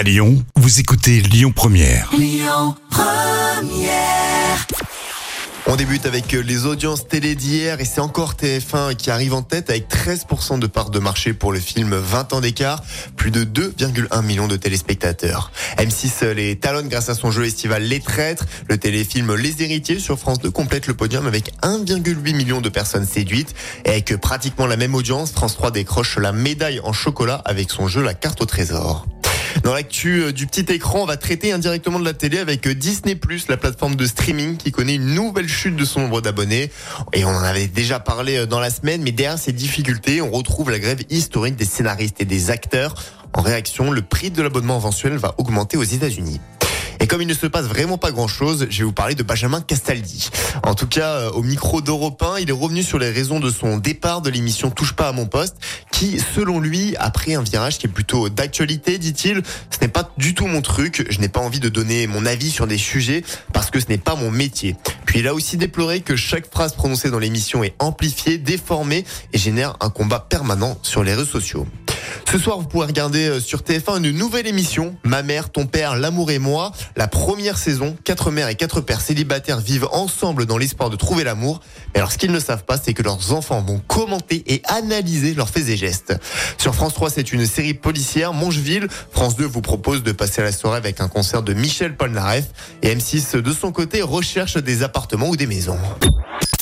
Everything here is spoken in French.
À Lyon, vous écoutez Lyon Première. On débute avec euh, les audiences télé d'hier et c'est encore TF1 qui arrive en tête avec 13% de part de marché pour le film 20 ans d'écart, plus de 2,1 millions de téléspectateurs. M6 les talonne grâce à son jeu estival Les Traîtres. Le téléfilm Les Héritiers sur France 2 complète le podium avec 1,8 million de personnes séduites et avec pratiquement la même audience, France 3 décroche la médaille en chocolat avec son jeu La carte au trésor. Dans l'actu euh, du petit écran, on va traiter indirectement de la télé avec euh, Disney+, la plateforme de streaming qui connaît une nouvelle chute de son nombre d'abonnés. Et on en avait déjà parlé euh, dans la semaine, mais derrière ces difficultés, on retrouve la grève historique des scénaristes et des acteurs. En réaction, le prix de l'abonnement mensuel va augmenter aux États-Unis. Et comme il ne se passe vraiment pas grand-chose, je vais vous parler de Benjamin Castaldi. En tout cas, au micro d'Europe 1, il est revenu sur les raisons de son départ de l'émission Touche pas à mon poste, qui, selon lui, a pris un virage qui est plutôt d'actualité, dit-il. Ce n'est pas du tout mon truc, je n'ai pas envie de donner mon avis sur des sujets parce que ce n'est pas mon métier. Puis il a aussi déploré que chaque phrase prononcée dans l'émission est amplifiée, déformée et génère un combat permanent sur les réseaux sociaux. Ce soir, vous pouvez regarder euh, sur TF1 une nouvelle émission, Ma mère, ton père, l'amour et moi. La première saison, quatre mères et quatre pères célibataires vivent ensemble dans l'espoir de trouver l'amour. Mais alors, ce qu'ils ne savent pas, c'est que leurs enfants vont commenter et analyser leurs faits et gestes. Sur France 3, c'est une série policière, Mongeville. France 2 vous propose de passer la soirée avec un concert de Michel Polnareff. Et M6, de son côté, recherche des appartements ou des maisons.